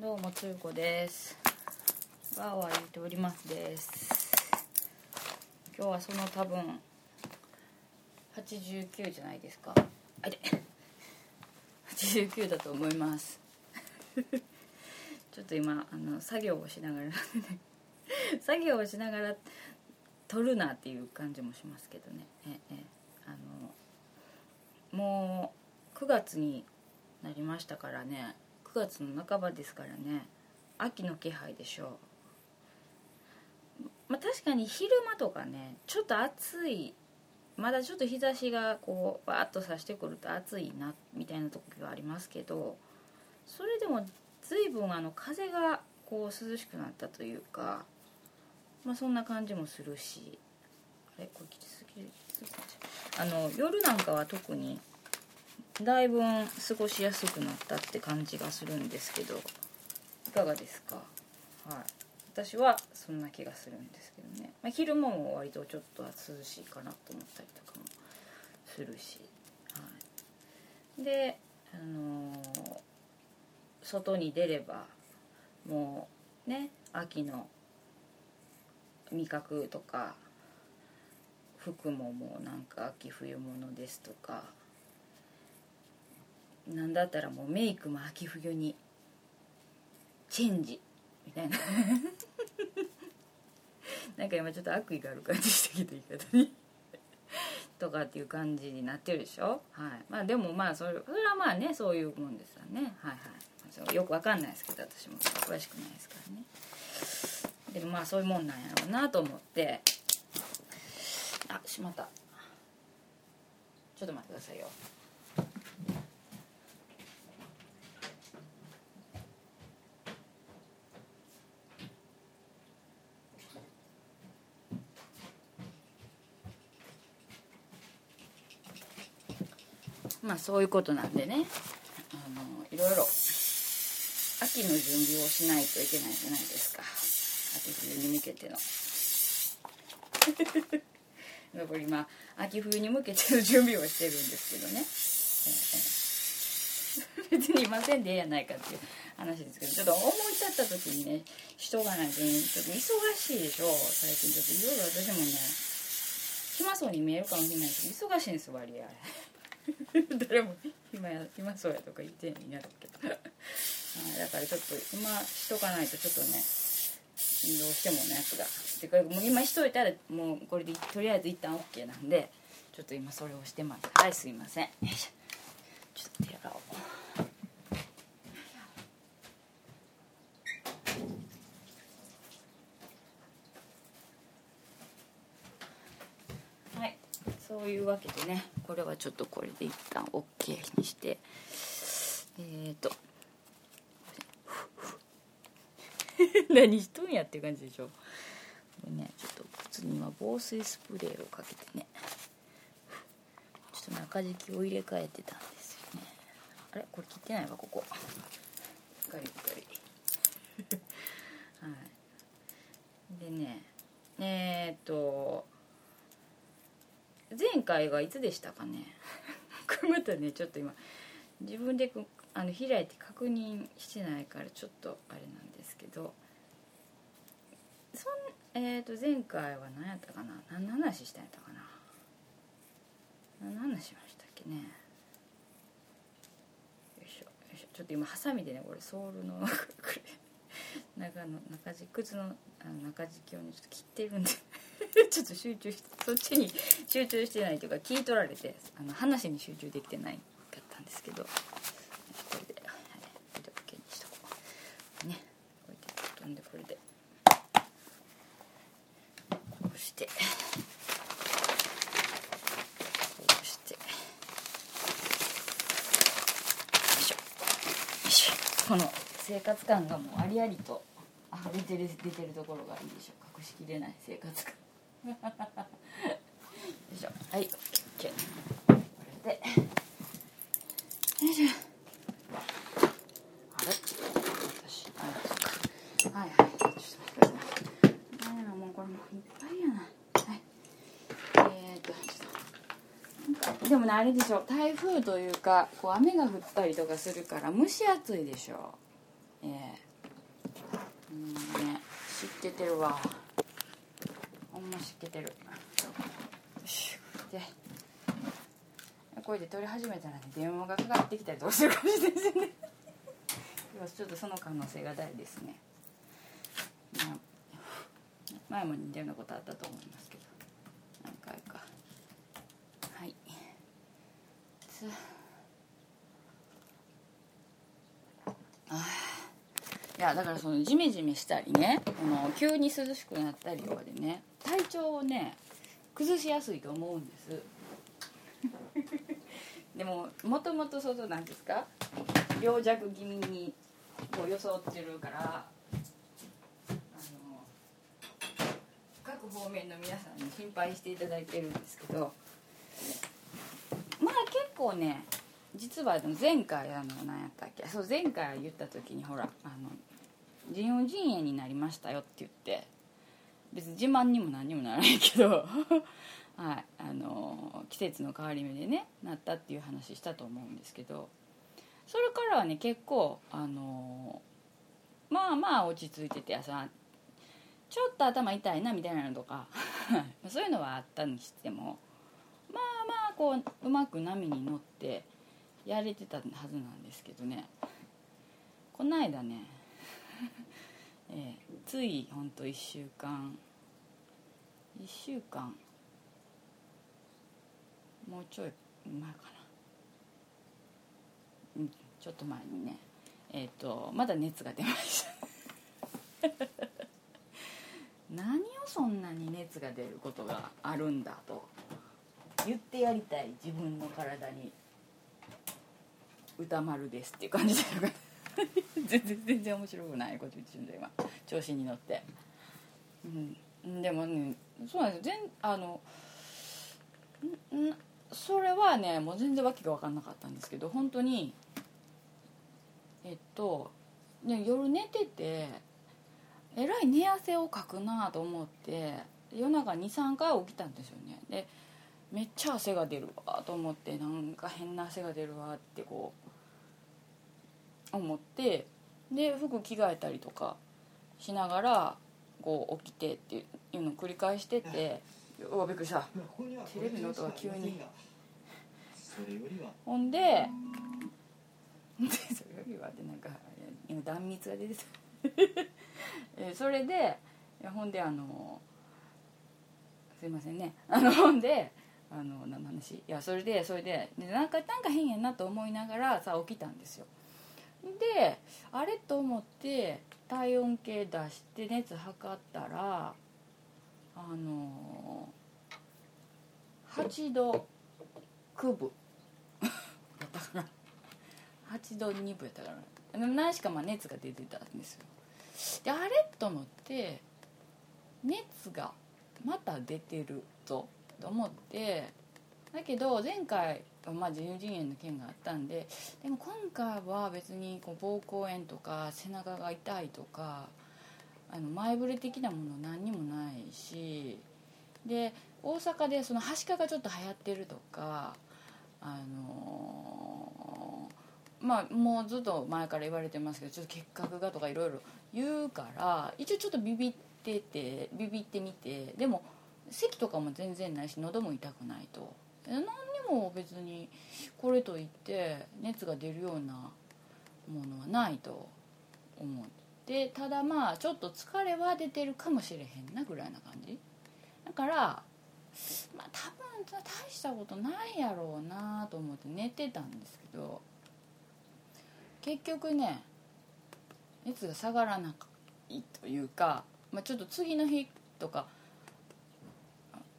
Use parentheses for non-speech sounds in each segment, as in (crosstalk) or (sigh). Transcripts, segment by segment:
どうもつゆこです。わーわー言っておりますです。今日はその多分89じゃないですか。あれ89だと思います。(laughs) ちょっと今あの作業をしながら作業をしながら撮るなっていう感じもしますけどね。ええ。あのもう9月になりましたからね。9月の半ばですからね。秋の気配でしょう。まあ確かに昼間とかねちょっと暑いまだちょっと日差しがこうバーッとさしてくると暑いなみたいな時がありますけどそれでも随分あの風がこう涼しくなったというかまあそんな感じもするし。あれ？これきつすぎるきつすぎるあの夜なんかは特にだいぶ過ごしやすくなったって感じがするんですけどいかがですか？はい。私はそんな気がするんですけどね、まあ、昼間も割とちょっと涼しいかなと思ったりとかもするし、はい、であのー外に出ればもうね秋の味覚とか服ももうなんか秋冬物ですとかなんだったらもうメイクも秋冬にチェンジみたいな。(laughs) なんか今ちょっと悪意がある感じしてきた言い方に。とかっていう感じになってるでしょ？はい。まあでもまあそれそれはまあねそういうもんですよね。はいはい。そよくわかんないですけど私も。詳しくないですからね。でもまあそういうもんなんやろうなと思って。あしまった。ちょっと待ってくださいよ。あそういうことなんでね。あのいろいろ秋の準備をしないといけないじゃないですか。秋冬に向けての。だから今秋冬に向けての準備をしてるんですけどね、ええ (laughs) 別にいませんでええやないかっていう話ですけどちょっと思い立った時にねしとかないと、ね、ちょっと忙しいでしょ最近ちょっといろいろ私もね暇そうに見えるかもしれないけど忙しいんです割合。(laughs) 誰も暇や暇そうやとか言ってんのにやるけど。だからちょっと今しとかないとちょっとねどうしてもねやつが。てかもう今しといたらもうこれでとりあえず一旦 OK なんでちょっと今それをしてます。はいすいません。ちょっと手洗おうはいそういうわけでねこれはちょっとこれで一旦 OK にして。えっ、ー、と。(laughs) 何しとんやっていう感じでしょ。これね。ちょっと靴に今防水スプレーをかけてね。ちょっと中敷きを入れ替えてたんですよね。あれ？これ切ってないわここ。ガリガリ。(laughs) はい。でね。えー、っと。前回がいつでしたかね？これまたねちょっと今自分であの開いて確認してないからちょっとあれなんですけどそん、えー、と前回は何やったかな？何の話したんやったかな？何の話しましたっけね？よいしょよいしょ。ちょっと今ハサミでねこれソールの中の中敷靴のあの中敷きをねちょっと切ってるんで。(laughs) ちょっと集中してそっちに集中してないというか聞い取られてあの話に集中できてないかったんですけどこれで、はい、これで OK にしとこう。ね。これで飛んでこれで。こうして。こうして。よいしょ。よいしょ。この生活感がもうありありとあ出てる出てるところがいいでしょ隠しきれない生活感。しょ。はい。OK これで。よいしょ。あれ？私あそっか？はいはい。ちょっと待ってください。もうこれもういっぱいやな。はい。えー、っとちょっとなんかでもねあれでしょ。台風というかこう雨が降ったりとかするから蒸し暑いでしょ。ええうんね湿気てるわほんま湿気てる。よしでこれで撮り始めたらね電話がかかってきたりとかするかもしれないですねちょっとその可能性が大ですね、まあ、前も似たようなことあったと思いますけど。何回か。はい。あいやだからそのジメジメしたりねこの急に涼しくなったりとかでね。体調をね崩しやすいと思うんです。(laughs) でももともとそのなんですか？病弱気味にこう装ってるからあの各方面の皆さんに心配していただいてるんですけどまあ結構ね実は前回あの何やったっけ？そう前回言った時にほらあの腎盂腎炎になりましたよって言って別に自慢にも何にもならないけど (laughs) はいあの季節の変わり目でねなったっていう話したと思うんですけどそれからはね結構あのまあまあ落ち着いててさちょっと頭痛いなみたいなのとか (laughs) そういうのはあったにしてもまあまあこううまく波に乗ってやれてたはずなんですけどね。この間ね、えー、ついほんと1週間。1週間。もうちょい前かな。うんちょっと前にね。えっ、ー、とまだ熱が出ました。(laughs) 何をそんなに熱が出ることがあるんだと。言ってやりたい自分の体に。歌丸ですっていう感じで (laughs) 全然全然面白くないこと言ってるんだ今。調子に乗って。うん。でもねそうなんです全あのんそれはねもう全然訳が分かんなかったんですけど本当にえっと、ね、夜寝ててえらい寝汗をかくなと思って夜中23回起きたんですよね。でめっちゃ汗が出るわと思ってなんか変な汗が出るわってこう思ってで服着替えたりとかしながらこう起きてっていうのを繰り返しててうわびっくりした。テレビの音が急に。ほんで (laughs) それよりはってなんか今断蜜が出てた。(laughs) えそれでほんであのすいませんね。あのほんであの何の話？いやそれでそれででなんかなんか変やなと思いながらさ起きたんですよであれと思って体温計出して熱測ったらあの8度9分。(laughs) だったかな8度2分やったから。何しかまあ熱が出てたんですよ。であれと思って熱がまた出てるぞと思ってだけど前回まあ、自由陣炎の件があったんででも今回は別にこう膀胱炎とか背中が痛いとかあの前触れ的なもの何にもないしで大阪でそのはしかがちょっと流行ってるとかあのー、まあもうずっと前から言われてますけどちょっと結核がとかいろいろ言うから一応ちょっとビビっててビビってみてでも咳とかも全然ないし喉も痛くないと。も別にこれといって熱が出るようなものはないと思ってただまあちょっと疲れは出てるかもしれへんなぐらいな感じ。だからまあ多分大したことないやろうなと思って寝てたんですけど結局ね熱が下がらないというか、まあ、ちょっと次の日とか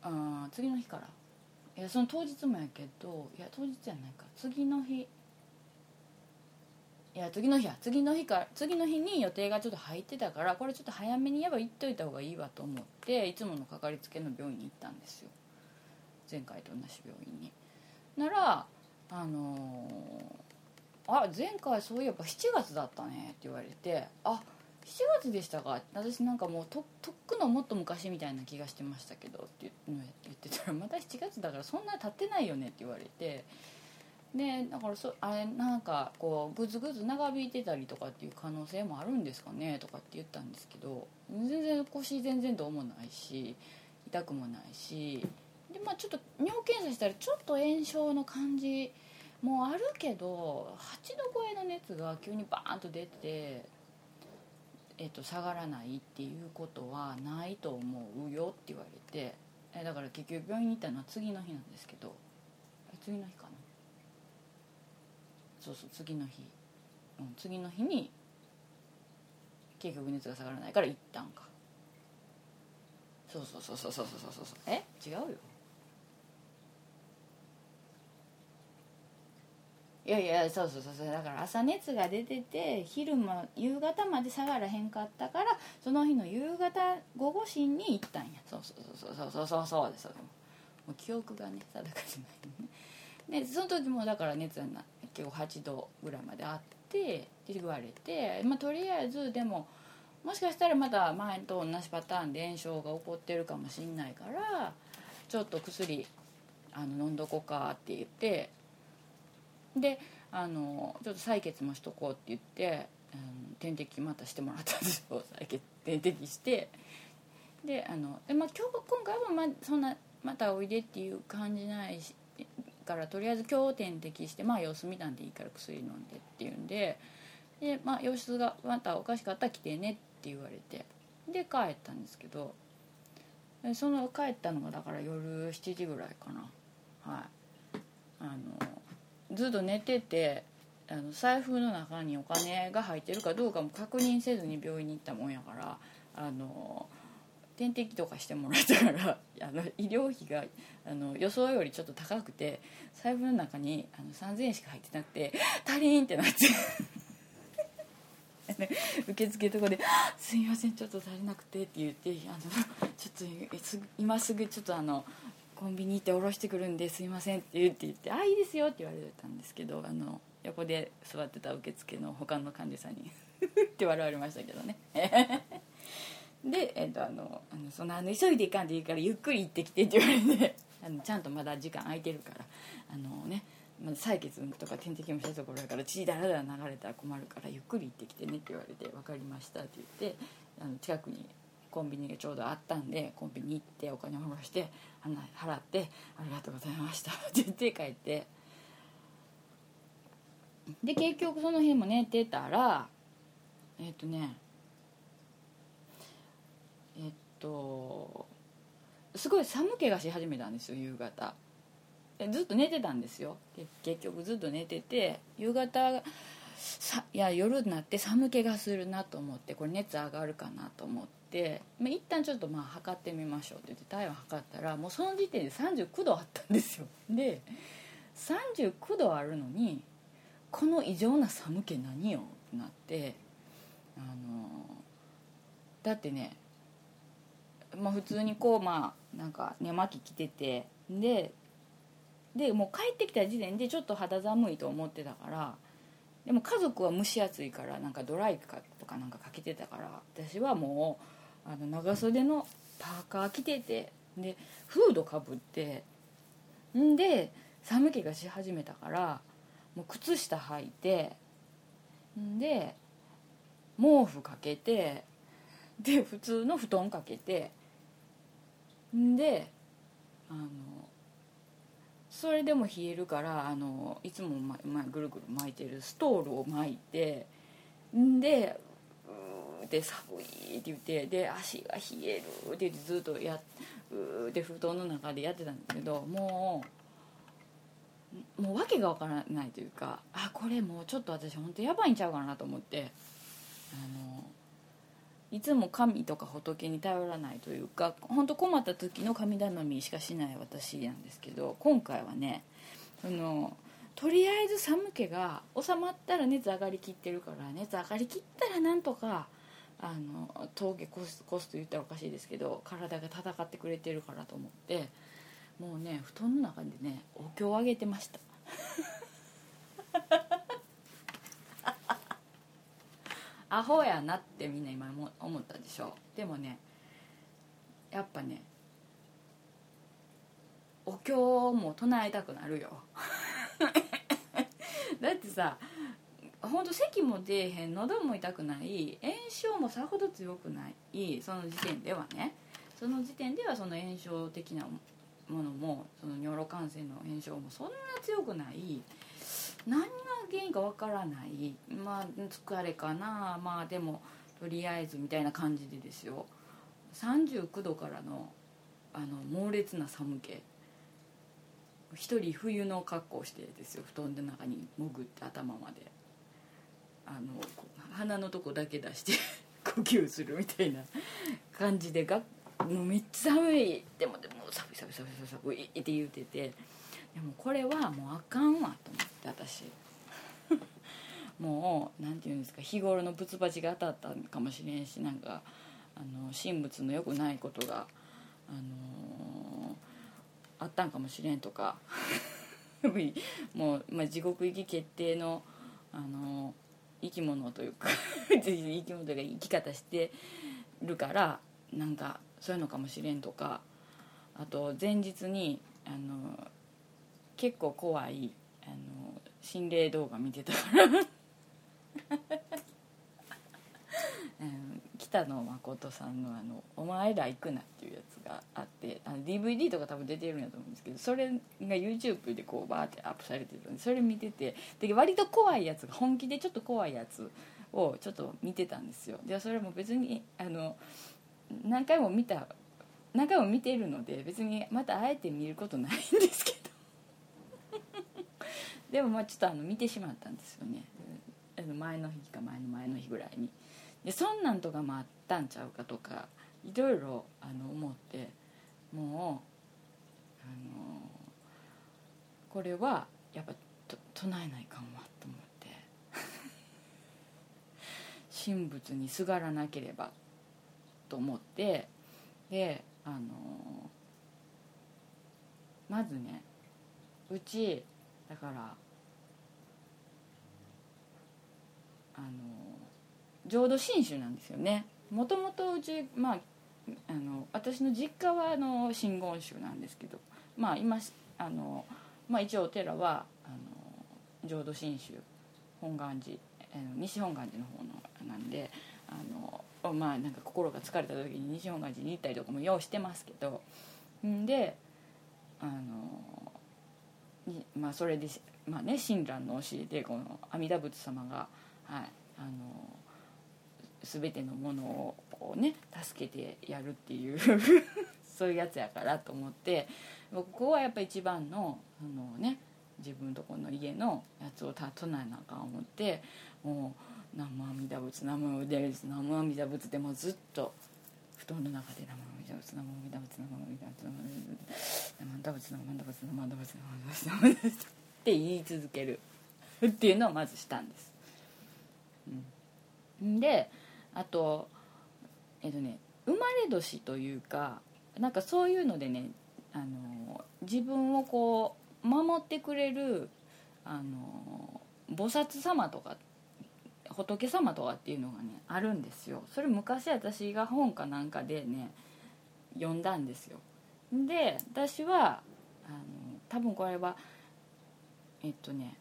あ次の日からいやその当日もやけどいや当日じゃないか。次の日。いや次の日や。次の日か次の日に予定がちょっと入ってたからこれちょっと早めにやば行っといた方がいいわと思っていつものかかりつけの病院に行ったんですよ。前回と同じ病院に。ならあのー、あ前回そういえば7月だったねって言われてあ7月でしたか？私なんかもうととっくのもっと昔みたいな気がしてましたけどって言ってたらまた7月だからそんな経ってないよねって言われて。でだからそあれなんかこうグズグズ長引いてたりとかっていう可能性もあるんですかねとかって言ったんですけど全然腰全然どうもないし痛くもないし。でまあちょっと尿検査したらちょっと炎症の感じもあるけど8度超えの熱が急にバーンと出て、えっと下がらないっていうことはないと思うよって言われてえだから結局病院に行ったのは次の日なんですけど次の日かな？そうそう次の日、うん、次の日に結局熱が下がらないから行ったんか。そうそうそうそうそうそうそうそう。え？違うよ。いやいやそうそうそうそう。だから朝熱が出てて昼も夕方まで下がらへんかったからその日の夕方午後診に行ったんや。そうそうそうそうそうそうそうですもう記憶がね定かじゃないね。でその時もだから熱が結構8度ぐらいまであってって言われて、まあ、とりあえずでももしかしたらまた前と同じパターンで炎症が起こってるかもしんないからちょっと薬あの飲んどこかって言ってであのちょっと採血もしとこうって言って、うん、点滴またしてもらったんですよ。(laughs) 採血点滴して。であので、まあ、今日今回はまそんなまたおいでっていう感じないしからとりあえず今日点滴してまあ様子見たんでいいから薬飲んでっていうんでで、まあ、様子がまたおかしかったら来てねって言われて。で帰ったんですけどその帰ったのがだから夜7時ぐらいかな。はい。あのずっと寝ててあの財布の中にお金が入ってるかどうかも確認せずに病院に行ったもんやからあの点滴とかしてもらったから (laughs) あの医療費があの予想よりちょっと高くて財布の中にあの3000円しか入ってなくて (laughs) 足りんってなって。(laughs) 受付とかで「すいませんちょっと足りなくて」って言って「あのちょっと今すぐちょっとあのコンビニ行って下ろしてくるんですいません」って言って言って「あいいですよ」って言われたんですけどあの横で座ってた受付の他の患者さんに (laughs) って笑われましたけどね。(laughs) で、えーと、あのあのそのあの急いで行かんでいいからゆっくり行ってきてって言われて (laughs) あのちゃんとまだ時間空いてるからあのねま、採血とか点滴もしたところだから血だらだら流れたら困るからゆっくり行ってきてねって言われて分かりましたって言ってあの近くにコンビニがちょうどあったんでコンビニ行ってお金を下ろして払って「ありがとうございました」(laughs) って言って帰って。で結局その日も寝てたらえっ、とねえっ、とすごい寒気がし始めたんですよ夕方。ずっと寝てたんですよ。結局ずっと寝てて夕方さいや夜になって寒気がするなと思ってこれ熱上がるかなと思って、まあ、一旦ちょっとまあ測ってみましょうって言って体温測ったらもうその時点で39度あったんですよ。で39度あるのにこの異常な寒気何よってなってあのだってねまあ普通にこうまあなんか寝巻き着ててででもう帰ってきた時点でちょっと肌寒いと思ってたからでも家族は蒸し暑いからなんかドライとかなんかかけてたから私はもうあの長袖のパーカー着ててでフードかぶってんで寒気がし始めたからもう靴下履いてんで毛布かけてで普通の布団かけてんであのそれでも冷えるからあのいつも、ままぐるぐる巻いてるストールを巻いてんで「」で寒いって言ってで足が冷えるって言ってずっとやうで布団の中でやってたんだけどもうもう訳が分からないというかあこれもうちょっと私本当やばいんちゃうかなと思ってあのいつも神とか仏に頼らないというか本当困った時の神頼みしかしない私なんですけど今回はねあのとりあえず寒気が収まったら熱上がりきってるから熱上がりきったらなんとかあの峠越す越すと言ったらおかしいですけど体が戦ってくれてるからと思ってもうね布団の中でねお経をあげてました。(laughs) アホやなってみんな今思ったでしょ。でもねやっぱねお経も唱えたくなるよ。(laughs) だってさほんと咳も出えへん。喉も痛くない。炎症もさほど強くない。その時点ではね。その時点ではその炎症的なものもその尿路感染の炎症もそんな強くない。何が原因かわからない。まあ疲れかな。まあでもとりあえずみたいな感じでですよ。39度からのあの猛烈な寒気。一人冬の格好してですよ。布団の中に潜って頭まで。あの鼻のとこだけ出して (laughs) 呼吸するみたいな感じでがもうめっちゃ寒い。でもでも寒い寒い寒い寒いって言うてて。でもこれはもうあかんわと思って私。(laughs) もう何て言うんですか日頃のブツバチが当たったかもしれんしなんかあの神仏の良くないことがあのー、あったんかもしれんとか。(laughs) もう、まあ、地獄行き決定の、あのー、生き物というか (laughs) 生き物というか生き方してるからなんかそういうのかもしれんとかあと前日にあの結構怖いあの心霊動画見てたから。(laughs) 北野誠さんのあの「お前ら行くな」っていうやつがあってあの DVD とか多分出てるんやと思うんですけどそれが YouTube でこうバーってアップされてるんでそれ見てて。で割と怖いやつが本気でちょっと怖いやつをちょっと見てたんですよ。でそれも別にあの何回も見た何回も見てるので別にまたあえて見ることないんですけど。でもまあちょっとあの見てしまったんですよね。前の日か前の前の日ぐらいに。でそんなんとかもあったんちゃうかとかいろいろあの思ってもうあのこれはやっぱと唱えないかんわと思って。(laughs) 神仏にすがらなければと思ってであのまずねうちだからあの浄土真宗なんですよね。もともとうちまああの私の実家はあの真言宗なんですけどまあ今あの、まあ、一応お寺はあの浄土真宗本願寺西本願寺の方のなんであのまあなんか心が疲れた時に西本願寺に行ったりとかもようしてますけどんであのまあそれでまあね親鸞の教えでこの阿弥陀仏様がはいあの全てのものをこうね助けてやるっていう (laughs) そういうやつやからと思ってここはやっぱ一番のあのね自分とこの家のやつを唱えなあかん思ってもう「南無阿弥陀仏南無阿弥陀仏南無阿弥陀仏」でもずっと布団の中で「南無阿弥陀仏南無阿弥陀仏南無阿弥陀仏南無阿弥陀仏南無阿弥陀仏南無阿弥陀仏南無阿弥陀仏南無阿弥陀仏」って言い続けるっていうのをまずしたんです。うん、であとえっとね生まれ年というかなんかそういうのでねあの自分をこう守ってくれるあの菩薩様とか仏様とかっていうのがねあるんですよ。それ昔私が本かなんかでね読んだんですよ。で私はあの多分これはえっとね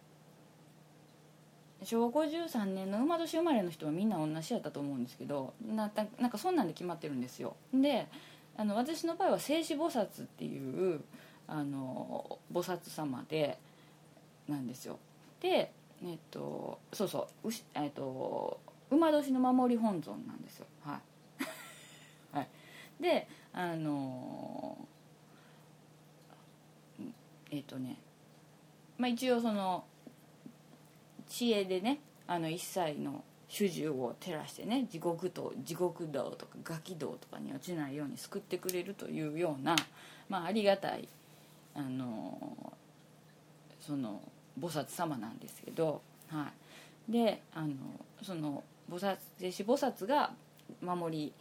昭和53年の馬年生まれの人はみんな同じやったと思うんですけどななんかそんなんで決まってるんですよ。であの私の場合は静止菩薩っていうあの菩薩様でなんですよ。でえっとそうそううしえっと馬年の守り本尊なんですよ。はい、(laughs) はい、であのえっとねまあ一応その知恵でねあの一切の主従を照らしてね地獄と地獄道とかガキ道とかに落ちないように救ってくれるというような、まあ、ありがたいあのその菩薩様なんですけど、はい、であのその菩薩弟子菩薩が守り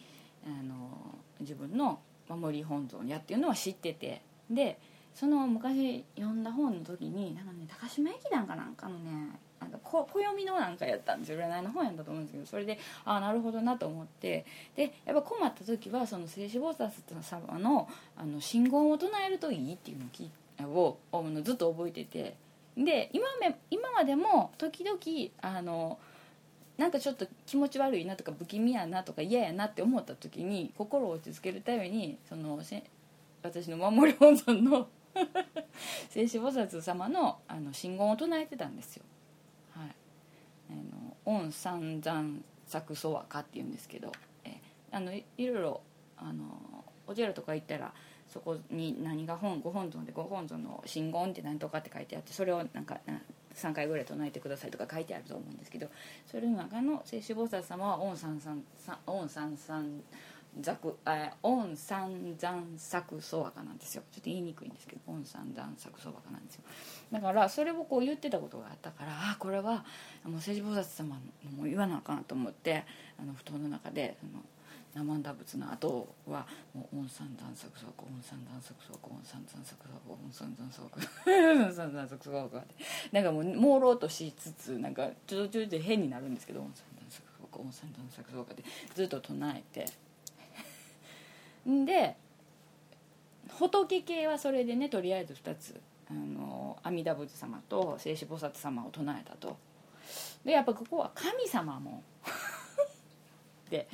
あの自分の守り本尊やっていうのは知っててでその昔読んだ本の時になんかね高島駅団かなんかのねあの暦のなんかやったんですよ占いの本やったと思うんですけどそれでああなるほどなと思ってでやっぱ困った時はその聖子菩薩様のあの信号を唱えるといいっていうのを聞をずっと覚えててで今め今までも時々あのなんかちょっと気持ち悪いなとか不気味やなとか嫌やなって思った時に心を落ち着けるためにそのせ私の守り本尊の (laughs) 聖子菩薩様のあの信言を唱えてたんですよ。はい、あの御三山作祖和歌っていうんですけどえあのいろいろあのお寺とか行ったらそこに何が本ご本尊でご本尊の真言って何とかって書いてあってそれをなんか3回ぐらい唱えてくださいとか書いてあると思うんですけどそれの中の聖子菩薩様は御三三御三三ざくえオンサンザンサクソワカなんですよ。ちょっと言いにくいんですけどオンサンザンサクソワカなんですよ。だからそれをこう言ってたことがあったからあこれはもう政治菩薩様も言わなあかんと思ってあの布団の中でその生んだ仏の後はもう「オンサンザンサクソワカオンサンザンサクソワカオンサンザンサクソワカオンサンザンサクソワカオンサンザンサ」なんかもう朦朧としつつなんかちょちょちょで変になるんですけど「オンサンザンサクソワカオンサンザンサクソワカ」ってずっと唱えて。んで仏系はそれでねとりあえず2つあの阿弥陀仏様と聖子菩薩様を唱えたと。でやっぱここは神様も (laughs) で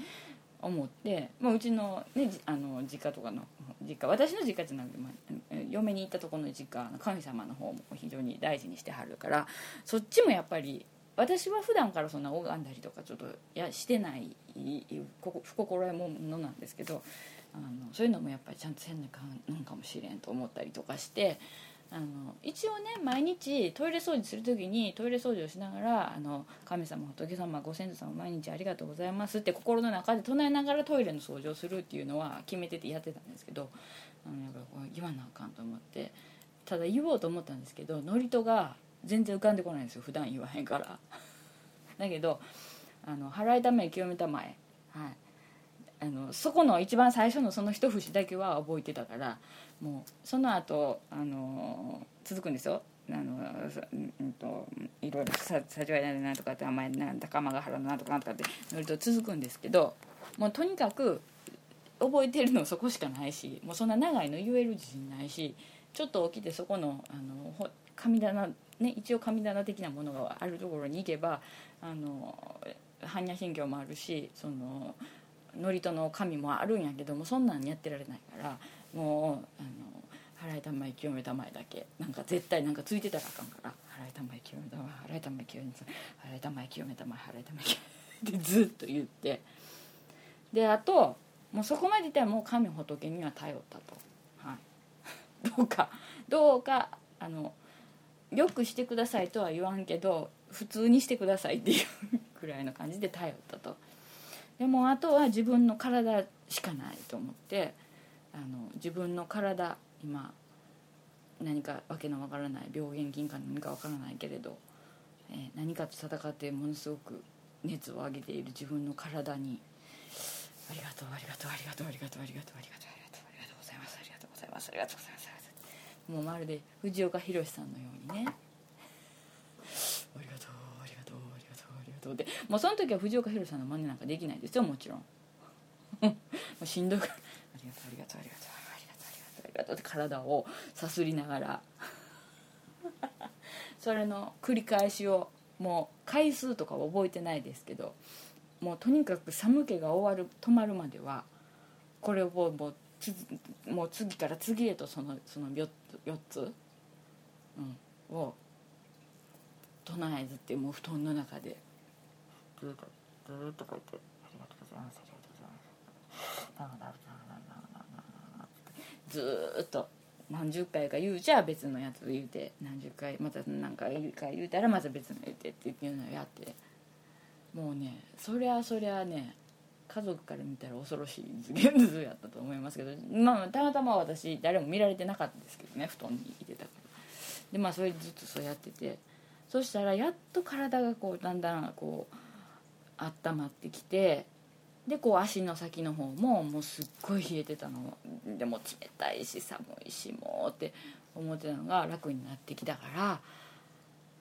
思って、まあ、うちの,、ね、あの実家とかの実家私の実家じゃなくて、まあ、嫁に行ったとこの実家の神様の方も非常に大事にしてはるからそっちもやっぱり私は普段からそんな拝んだりとかちょっとやしてない不心得ものなんですけどあのそういうのもやっぱりちゃんとせんなかんかもしれんと思ったりとかしてあの一応ね毎日トイレ掃除する時にトイレ掃除をしながらあの神様仏様ご先祖様毎日ありがとうございますって心の中で唱えながらトイレの掃除をするっていうのは決めててやってたんですけどあのやっぱこう言わなあかんと思ってただ言おうと思ったんですけど祝詞が全然浮かんでこないんですよ普段言わへんから。だけどあの払いため清めたまえ。はい。あのそこの一番最初のその一節だけは覚えてたからもうその後あの続くんですよ。あの、うんと、いろいろさ「さじわいなな」とかって「あんなん高間ヶ原のなとかとか」って乗ると続くんですけどもうとにかく覚えてるのそこしかないしもうそんな長いの言える自信ないしちょっと起きてそこのあの神棚ね一応神棚的なものがあるところに行けばあの般若心経もあるしその祝詞の神もあるんやけどもそんなんやってられないからもうあの払いたまえ清めたまえだけ。なんか絶対なんかついてたらあかんから。払いたまえ清めたまえ払いたまえ清めたまえ払いたまえ清めたまえ払いたまえ清めたまえってずっと言ってであともうそこまで言ったらもう神仏には頼ったと、はい、(laughs) どうか。どうかあのよくしてくださいとは言わんけど普通にしてくださいっていうくらいの感じで頼ったと。でもあとは自分の体しかないと思ってあの自分の体今何かわけのわからない病原菌か何かわからないけれど、えー、何かと戦ってものすごく熱を上げている自分の体にありがとうありがとうありがとうありがとうありがとうありがとうありがとうありがとうございますありがとうございますありがとうございますもうまるで藤岡弘さんのようにねありがとうでもうその時は藤岡弘さんの真似なんかできないですよもちろん。(laughs) もうしんどくありがとうありがとうありがとうありがとうありがとうありがとうって体をさすりながらそれの繰り返しをもう回数とかは覚えてないですけどもうとにかく寒気が終わる止まるまではこれをもうもう次から次へとそのその 4, 4つ、うん、を唱えずってもう布団の中でずっとずっと書いて「ありがとうございますありがとうございます」ずっと何十回か言うじゃ別のやつ言うて何十回また何回か言うたらまた別の言うてっていうのをやってもうねそりゃそりゃね家族から見たら恐ろしい現図やったと思いますけどまあたまたま私誰も見られてなかったですけどね布団にいてたから。でまあそれずっとそうやっててそしたらやっと体がこうだんだんこう温まってきてでこう足の先の方ももうすっごい冷えてたの。でも冷たいし寒いしもうって思ってたのが楽になってきたから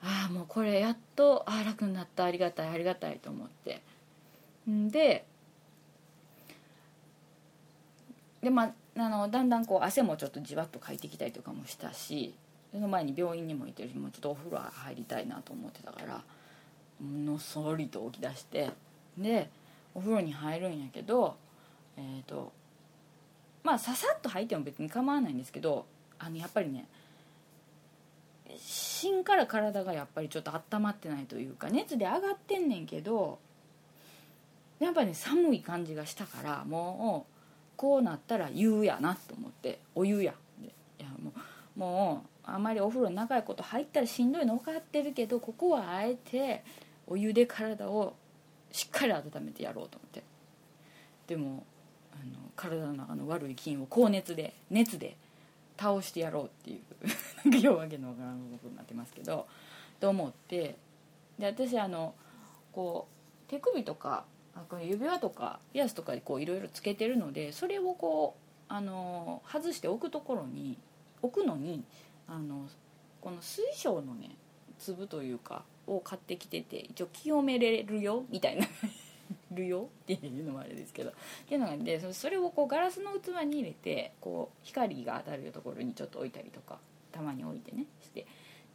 ああもうこれやっとああ楽になったありがたいありがたいと思って。んででまああのだんだんこう汗もちょっとじわっとかいてきたりとかもしたしその前に病院にも行ってるしもうちょっとお風呂入りたいなと思ってたからのそりと起き出してでお風呂に入るんやけどえっ、ー、とまあささっと入っても別に構わないんですけどあのやっぱりね芯から体がやっぱりちょっと温まってないというか熱で上がってんねんけどやっぱね寒い感じがしたからもうこうなったら湯やなと思ってお湯や。いやもうもうあまりお風呂長いこと入ったらしんどいの分かってるけどここはあえてお湯で体をしっかり温めてやろうと思って。でもあの体の中の悪い菌を高熱で熱で倒してやろうっていうなんかようわけのわからんことになってますけどと思って。で私あのこう手首とかこの指輪とかピアスとかこういろいろつけてるのでそれをこうあの外して置くところに置くのにあのこの水晶のね粒というかを買ってきてて一応清めれるよみたいな。(laughs) るよ？っていうのもあれですけど。っていうのがでそれをこうガラスの器に入れてこう光が当たるところにちょっと置いたりとかたまに置いてねして。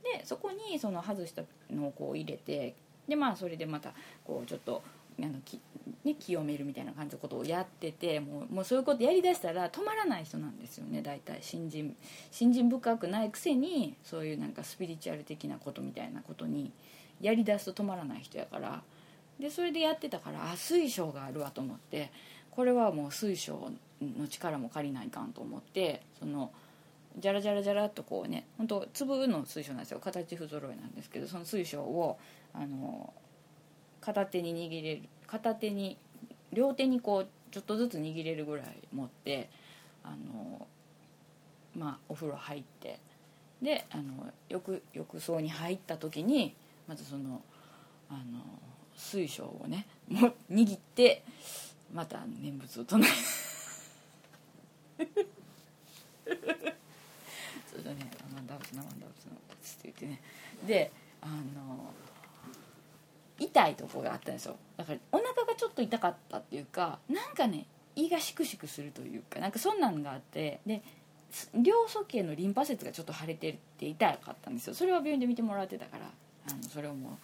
でそこにその外したのをこう入れてでまあそれでまたこうちょっとあのき、ね、清めるみたいな感じのことをやっててもうもうそういうことやりだしたら止まらない人なんですよね大体。信心信心深くないくせにそういうなんかスピリチュアル的なことみたいなことにやりだすと止まらない人やから。でそれでやってたからあ水晶があるわと思ってこれはもう水晶の力も借りないかんと思ってそのジャラジャラジャラっとこうね本当粒の水晶なんですよ。形不揃いなんですけどその水晶をあの片手に握れる片手に両手にこうちょっとずつ握れるぐらい持ってあのまあお風呂入ってであの浴浴槽に入った時にまずそのあの水晶をねも握ってまた念仏を唱え (laughs) そうだね「マンダブスナマンダブスナマンダブス」って言ってね。であの痛いとこがあったんですよ。だからお腹がちょっと痛かったっていうかなんかね胃がシクシクするというかなんかそんなんがあってで両鼠径のリンパ節がちょっと腫れてるって痛かったんですよ。それは病院で見てもらってたから。あのそれをも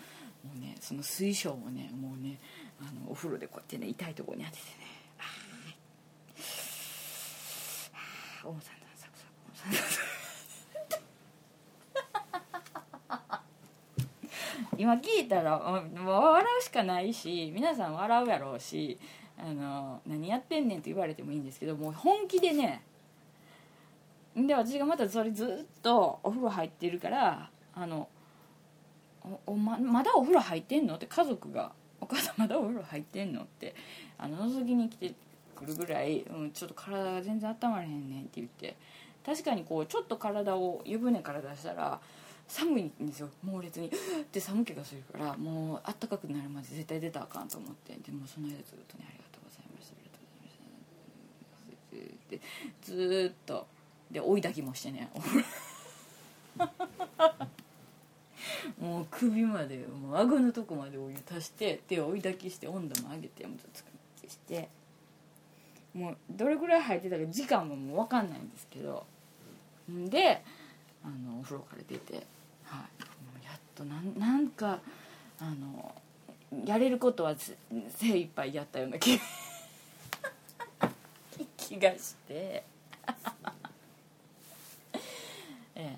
うもうねその水晶をねもうねあのお風呂でこうやってね痛いところに当ててね。ああオウムさんだサクサクオウムさん。だ今聞いたらもう笑うしかないし皆さん笑うやろうしあの何やってんねんって言われてもいいんですけどもう本気でねで私がまたそれずっとお風呂入ってるからあのおままだお風呂入ってんの?」って家族が「お母さん (laughs) まだお風呂入ってんの?」ってあの覗きに来てくるぐらい、うん、ちょっと体が全然温まれへんねんって言って。確かにこうちょっと体を湯船から出したら寒いんですよ。猛烈に。(gasps) って寒気がするからもうあったかくなるまで絶対出たらあかんと思って。でもその間ずっとね「ありがとうございましたありがとうございました」ってずっとで追い抱きもしてねお風呂もう首までもう顎のとこまでお湯足して手を追い抱きして温度も上げてもうつくってしてもうどれぐらい入ってたか時間ももう分かんないんですけどであのお風呂から出て、はい、もうやっとなんなんかあのやれることは精一杯やったような気 (laughs) 気がしてええ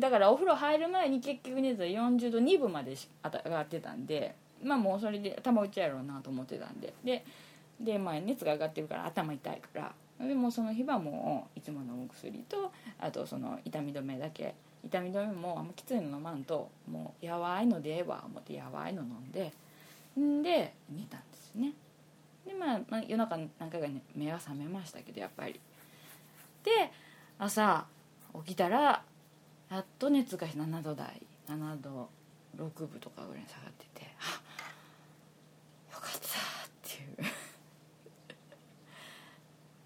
だからお風呂入る前に結局熱は40度2分まで上がってたんでまあもうそれで頭打ちやろうなと思ってたんで。でで、まあ、熱が上がってるから頭痛いから。でもその日はもういつも飲む薬とあとその痛み止めだけ。痛み止めもあんまきついの飲まんともうやわいのでええわ思ってやわいの飲んで。んで寝たんですね。でまあ、まあ、夜中何回か、ね、目が覚めましたけどやっぱり。で朝起きたらやっと熱が7度台7度6分とかぐらい下がっててあよかったってい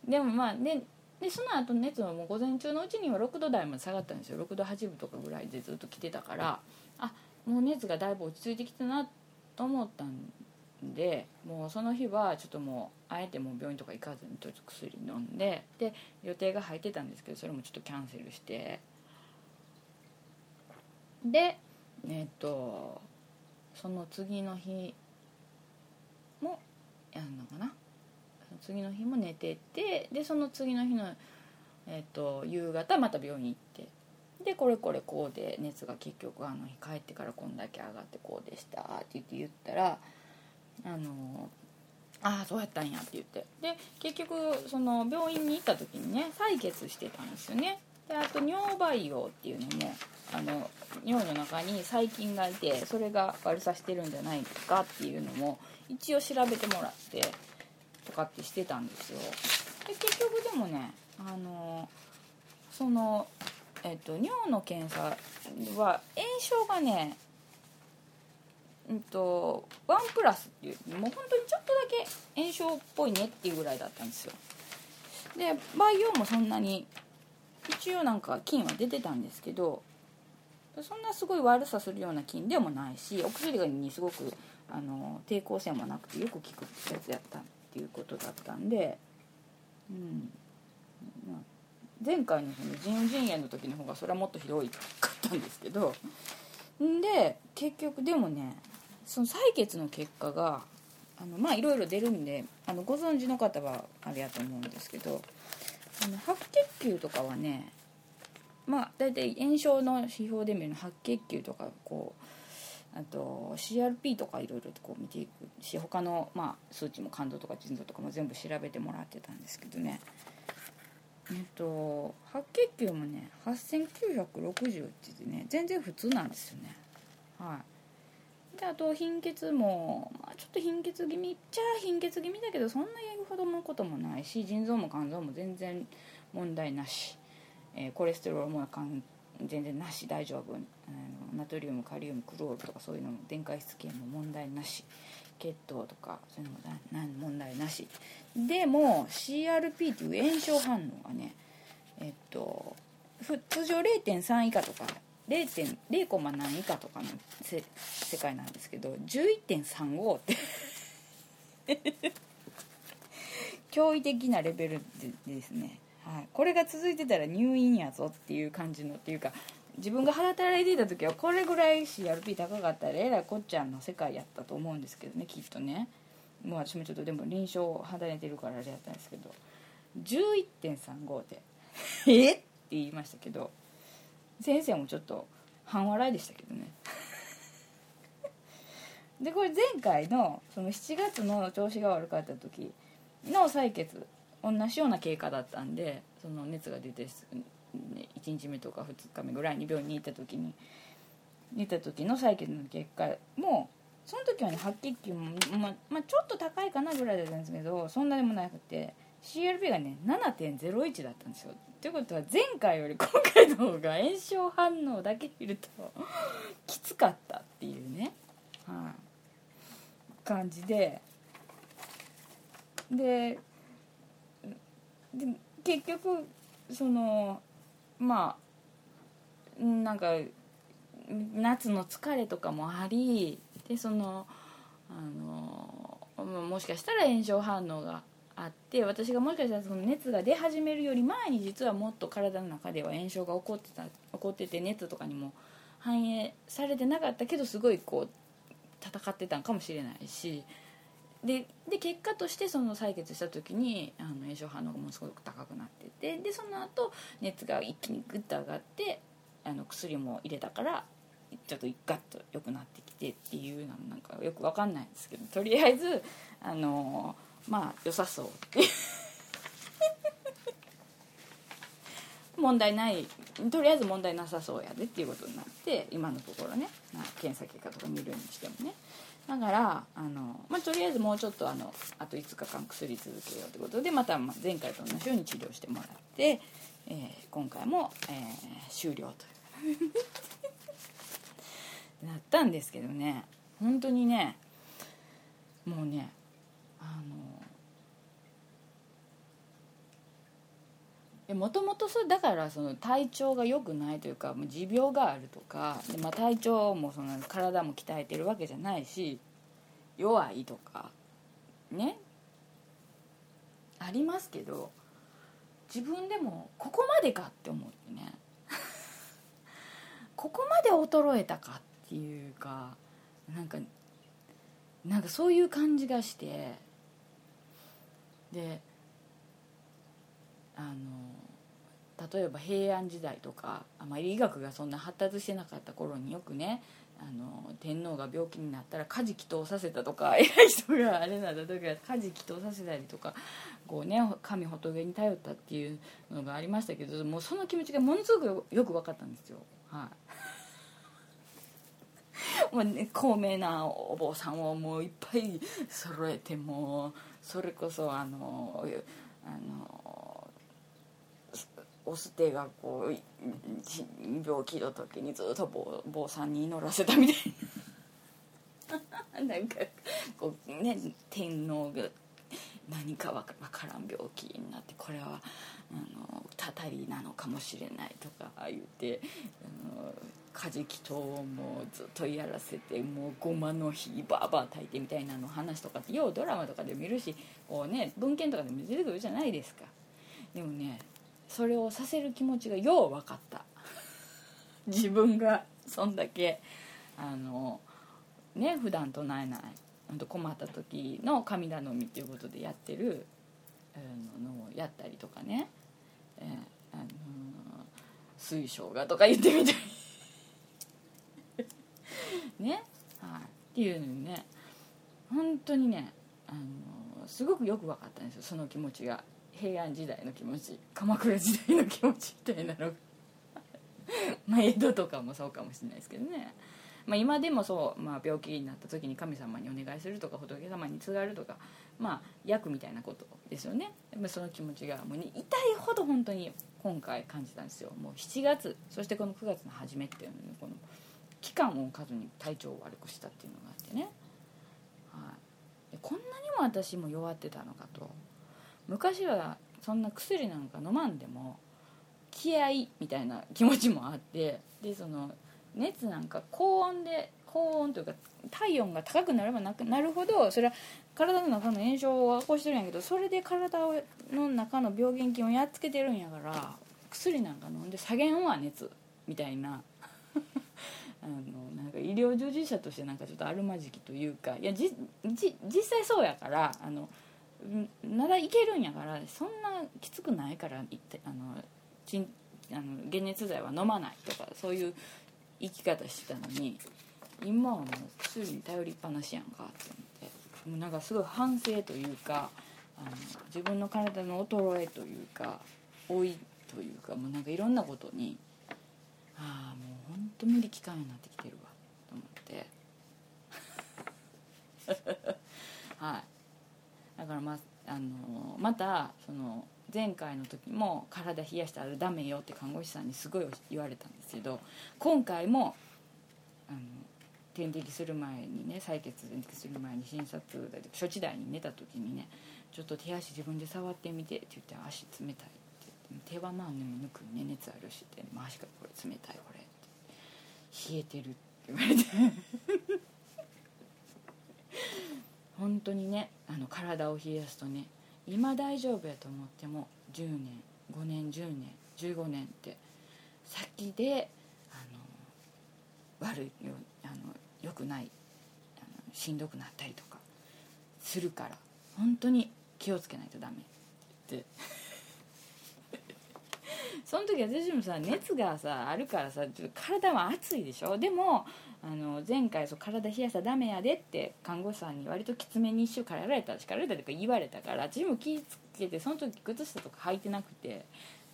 う。(laughs) でもまあででその後熱はもう午前中のうちには6度台まで下がったんですよ。6度8分とかぐらいでずっと来てたからあもう熱がだいぶ落ち着いてきたなと思ったんでもうその日はちょっともうあえてもう病院とか行かずにとりあえず薬飲んでで予定が入ってたんですけどそれもちょっとキャンセルしてでえっ、とその次の日もやるのかな？次の日も寝ててでその次の日の、えーと、夕方また病院行ってでこれこれこうで熱が結局あの日帰ってからこんだけ上がってこうでしたって言って言ったらあのああそうやったんやって言ってで結局その病院に行った時にね採血してたんですよね。であと尿培養っていうのもあの尿の中に細菌がいてそれが悪さしてるんじゃないかっていうのも一応調べてもらってとかってしてたんですよ。で結局でもねあのその、えっと、尿の検査は炎症がねうんとワンプラスっていうもう本当にちょっとだけ炎症っぽいねっていうぐらいだったんですよ。で培養もそんなに一応なんか菌は出てたんですけどそんなすごい悪さするような菌でもないしお薬にすごくあの抵抗性もなくてよく効くってやつやったっていうことだったんで、うん、前回のその腎腎炎の時の方がそれはもっとひどいかったんですけどんで結局でもねその採血の結果があのまあいろいろ出るんであのご存知の方はあれやと思うんですけどあの白血球とかはねまあ大体炎症の指標で見るの白血球とかこうあと CRP とかいろいろこう見ていくし他の、まあ、数値も感動とか腎臓とかも全部調べてもらってたんですけどね。えっと白血球もね8960って言ってね全然普通なんですよね。はい。であと貧血も、まあ、ちょっと貧血気味っちゃ貧血気味だけどそんな言うほどのこともないし腎臓も肝臓も全然問題なし、えー、コレステロールも全然なし大丈夫。あのナトリウムカリウムクロールとかそういうのも電解質系も問題なし。血糖とかそういうのも問題なし。でも CRP という炎症反応がねえっと通常0.3以下とか 0. 0コマ何以下とかの世界なんですけど11.35って (laughs) 驚異的なレベルでですね。はい、これが続いてたら入院やぞっていう感じのっていうか自分が働いていた時はこれぐらい CRP 高かったらえらいこっちゃんの世界やったと思うんですけどねきっとね。もう私もちょっとでも臨床を働いてるからあれやったんですけど。11.35で (laughs) えっ？って言いましたけど。先生もちょっと半笑いでしたけどね。(laughs) でこれ前回のその7月の調子が悪かった時の採血同じような経過だったんでその熱が出て1日目とか2日目ぐらいに病院に行った時に寝た時の採血の結果もその時はね白血球も、ままあ、ちょっと高いかなぐらいだったんですけどそんなでもなくて CRP がね7.01だったんですよ。ということは前回より今回の方が炎症反応だけ見るときつかったっていうね、はい、感じでで結局そのまあなんか夏の疲れとかもありでそのあのもしかしたら炎症反応があって私がもしかしたらその熱が出始めるより前に実はもっと体の中では炎症が起こってた起こってて熱とかにも反映されてなかったけどすごいこう戦ってたんかもしれないしでで結果としてその採血した時にあの炎症反応がものすごく高くなっててでその後熱が一気にグッと上がってあの薬も入れたからちょっとガッと良くなってきてっていうのなんかよく分かんないんですけどとりあえずあのまあ良さそう。(laughs) 問題ないとりあえず問題なさそうやでっていうことになって今のところね、まあ、検査結果とか見るにしてもね。だからあの、まあ、とりあえずもうちょっとあのあと5日間薬続けようということでまた前回と同じように治療してもらって、えー、今回も、えー、終了というなったんですけどね。本当にねもうねあのもともとだからその体調が良くないというか持病があるとかで、まあ、体調もその体も鍛えてるわけじゃないし弱いとかねありますけど自分でもここまでかって思ってね。(laughs) ここまで衰えたかっていうかなんかなんかそういう感じがしてであの例えば平安時代とかあまり医学がそんな発達してなかった頃によくねあの天皇が病気になったら家事祈祷させたとか (laughs) 偉い人があれなんだ時は家事祈祷させたりとかこうね神仏に頼ったっていうのがありましたけどもうその気持ちがものすごくよく分かったんですよ。はい。(laughs) もうね高名なお坊さんをもういっぱい揃えてもうそれこそあのあのお捨てがこう病気の時にずっと坊坊さんに祈らせたみたいな。(laughs) なんかこうね天皇が何かわからん病気になってこれはあのたたりなのかもしれないとか言ってあのカジキともうずっとやらせてもうごまの火バーバー炊いてみたいなの話とかってようドラマとかで見るしこうね文献とかでも出てくるじゃないですか。でもねそれをさせる気持ちがよう分かった。(laughs) 自分がそんだけあのね普段唱えない困った時の神頼みっていうことでやってるのをやったりとかね、えー、あの水晶がとか言ってみたい。ね、はい、っていうのにね。本当にねあのすごくよく分かったんですよ。その気持ちが。平安時代の気持ち。鎌倉時代の気持ちみたいなのが。まあ江戸とかもそうかもしれないですけどね、まあ、今でもそう、まあ、病気になった時に神様にお願いするとか仏様に継がるとかまあ役みたいなことですよね。その気持ちがもう、ね、痛いほど本当に今回感じたんですよ。もう7月そしてこの9月の初めっていうのにこの期間を置かずに体調を悪くしたっていうのがあってね、はい、こんなにも私も弱ってたのかと。昔はそんな薬なんか飲まんでも気合みたいな気持ちもあってでその熱なんか高温で高温というか体温が高くなればなくなるほどそれは体の中の炎症を起こしてるんやけどそれで体の中の病原菌をやっつけてるんやから薬なんか飲んで下げんわ熱みたいな。(laughs) あのなんか医療従事者としてなんかちょっとあるまじきというかいやじじ実際そうやからあのならいけるんやからそんなきつくないからあのちんあの解熱剤は飲まないとかそういう生き方してたのに今はもう薬に頼りっぱなしやんかって思ってもうなんかすごい反省というかあの自分の体の衰えというか老いというかもうなんかいろんなことにああもうほんと無理期間になってきてるわと思って。(laughs) はい。だからまあのまたその前回の時も体冷やしたらダメよって看護師さんにすごい言われたんですけど今回もあの点滴する前にね採血点滴する前に診察処置台に寝た時にね「ちょっと手足自分で触ってみて」って言って「足冷たいって,って」手はまあ抜くね熱あるしって回しかこれ冷たいこれって。冷えてるって言われて。(laughs) 本当にねあの体を冷やすとね今大丈夫やと思っても10年5年10年15年って先であの悪いよあのよくないあのしんどくなったりとかするから本当に気をつけないとダメって。(laughs) その時私もさ熱がさあるからさ体は熱いでしょ？でもあの前回そう体冷やしたらダメやでって看護師さんに割ときつめに一週からやられた叱られたとか言われたから私も気ぃつけてその時靴下とか履いてなくて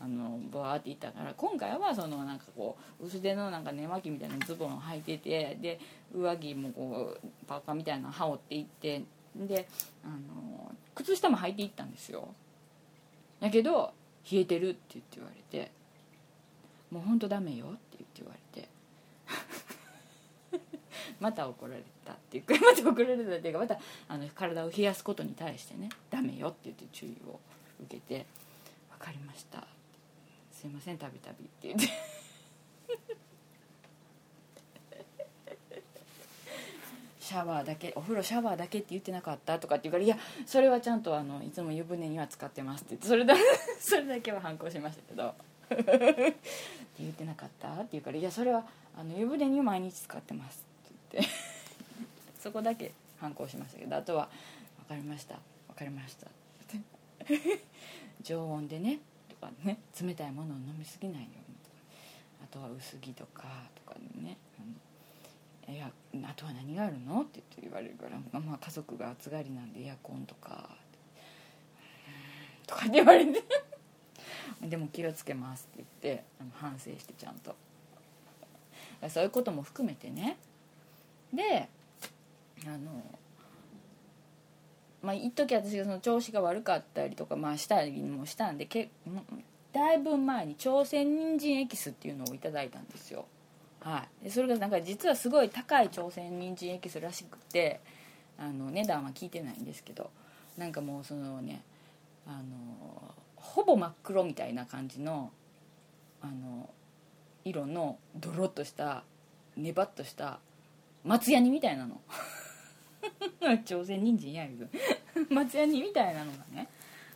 あのバーって行ったから今回はそのなんかこう薄手のなんか寝巻きみたいなズボンを履いててで上着もこうパーカーみたいなの羽織っていってであの靴下も履いていったんですよ。だけど冷えてるって言って言われてもうほんとダメよって言って言われて。(laughs) また怒られたっていうか (laughs) また怒られたっていうかまたあの体を冷やすことに対してねダメよって言って注意を受けて「分かりました」すいませんたびたび」って言って。(laughs) シャワーだけお風呂シャワーだけって言ってなかったとかって言うから「いやそれはちゃんとあのいつも湯船には使ってます」って言ってそれだそれだけは反抗しましたけど。って言ってなかったって言うから「いやそれはあの湯船に毎日使ってます」(laughs) そこだけ反抗しましたけどあとは「分かりました分かりました」って常温でねとかね冷たいものを飲みすぎないようにとか。あとは薄着とかとかね「いやあとは何があるの?」って言われるから「まあ、家族が暑がりなんでエアコンとか」(laughs) とかって言われて。(laughs) でも気をつけますって言って反省してちゃんと。そういうことも含めてねであのまあ一時私がその調子が悪かったりとかまあしたりもしたんでけだいぶ前に朝鮮人参エキスっていうのをいただいたんですよ。はい。でそれがなんか実はすごい高い朝鮮人参エキスらしくてあの値段は聞いてないんですけどなんかもうそのねあのほぼ真っ黒みたいな感じのあの色のドロッとしたネバッとした松ヤニみたいなの。(laughs) 朝鮮人参やる (laughs) 松ヤニみたいなのがね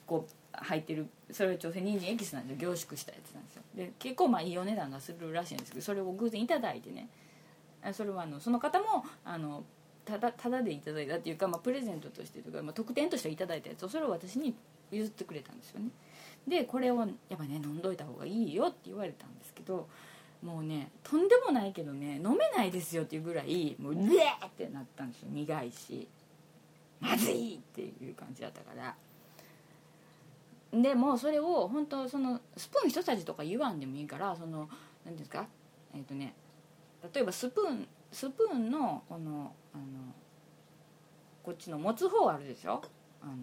こう入ってる。それは朝鮮人参エキスなんで凝縮したやつなんですよ。で結構まあいいお値段がするらしいんですけどそれを偶然いただいてね。それはあのその方もあのただただでいただいたっていうか、まあ、プレゼントとしてとか、まあ、特典としていただいたやつをそれを私に譲ってくれたんですよね。でこれをやっぱね飲んどいた方がいいよって言われたんですけどもうねとんでもないけどね飲めないですよっていうぐらいもううえーってなったんですよ。苦いし。まずいっていう感じだったから。でもそれを本当そのスプーン一さじとか言わんでもいいからその何ですか？えっ、ー、とね例えばスプーンスプーンのこのあのこっちの持つ方あるでしょ？あの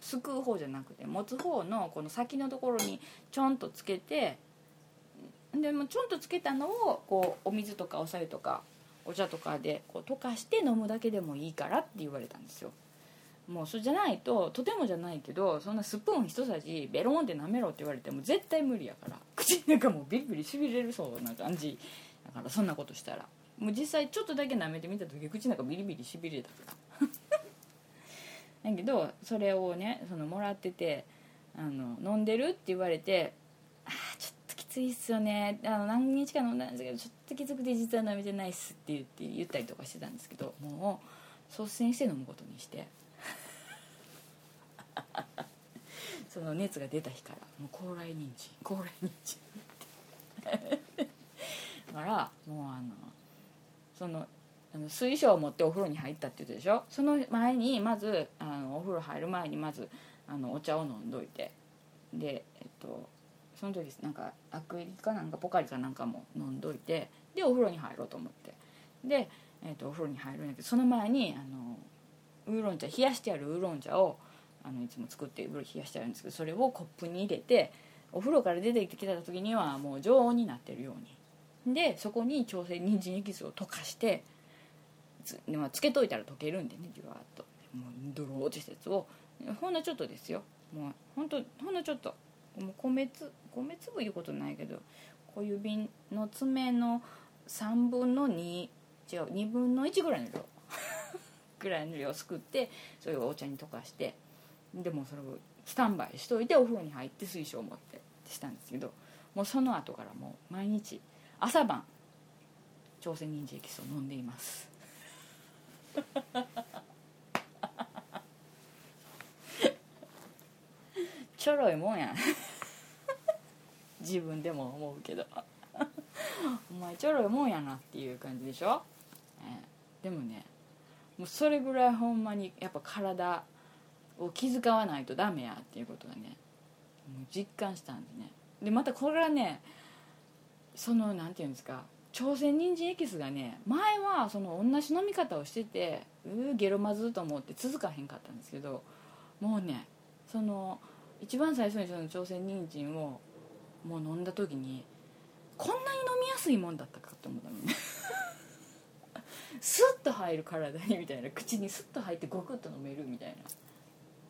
すくう方じゃなくて持つ方のこの先のところにちょんとつけてでもちょんとつけたのをこうお水とかお酒とかお茶とかでこう溶かして飲むだけでもいいからって言われたんですよ。もうそれじゃないととてもじゃないけどそんなスプーン一さじベロンって舐めろって言われても絶対無理やから (laughs) 口の中もビリビリしびれるそうな感じだからそんなことしたら。もう実際ちょっとだけ舐めてみた時口の中ビリビリしびれたから。(laughs) だけどそれをねそのもらっててあの飲んでるって言われて「ああついっすよね。あの何日か飲んだんですけどちょっときつくて実は飲めてないっす」って言って言ったりとかしてたんですけどもう率先して飲むことにして。(laughs) その熱が出た日からもう高麗人参高麗人参だからもうあのそのあの水晶を持ってお風呂に入ったって言ったでしょ？その前にまずあのお風呂入る前にまずあのお茶を飲んどいて。でえっとその時なんかアクエリかなんかポカリかなんかも飲んどいてでお風呂に入ろうと思って。で、えっと、お風呂に入るんだけどその前にあのウーロン茶冷やしてあるウーロン茶をあのいつも作って冷やしてあるんですけどそれをコップに入れてお風呂から出てきてた時にはもう常温になってるように。でそこに調整人参エキスを溶かしてつ,、まあ、つけといたら溶けるんでねじわっと。もうドローってしたやつを。ほんのちょっとですよ。もうほんとほんのちょっと。もう米つ米粒いうことないけど小指の爪の3分の2違う2分の1ぐらいの量。(laughs) ぐらいの量をすくってそれをお茶に溶かしてでもそれをスタンバイしといてお風呂に入って水晶を持ってしたんですけどもうその後からもう毎日朝晩朝鮮人参エキスを飲んでいます。(laughs) ちょろいもんや。(laughs) 自分でも思うけど。(laughs) お前ちょろいもんやなっていう感じでしょ、えー、でもねもうそれぐらいほんまにやっぱ体を気遣わないとダメやっていうことがねもう実感したんでね。でまたこれはねそのなんていうんですか朝鮮人参エキスがね前はその同じ飲み方をしててうーゲロまずと思って続かへんかったんですけどもうねその一番最初にその朝鮮人参をもう飲んだ時にこんなに飲みやすいもんだったかって思ったの。ね (laughs) スッと入る体にみたいな口にスッと入ってゴクッと飲めるみたいな。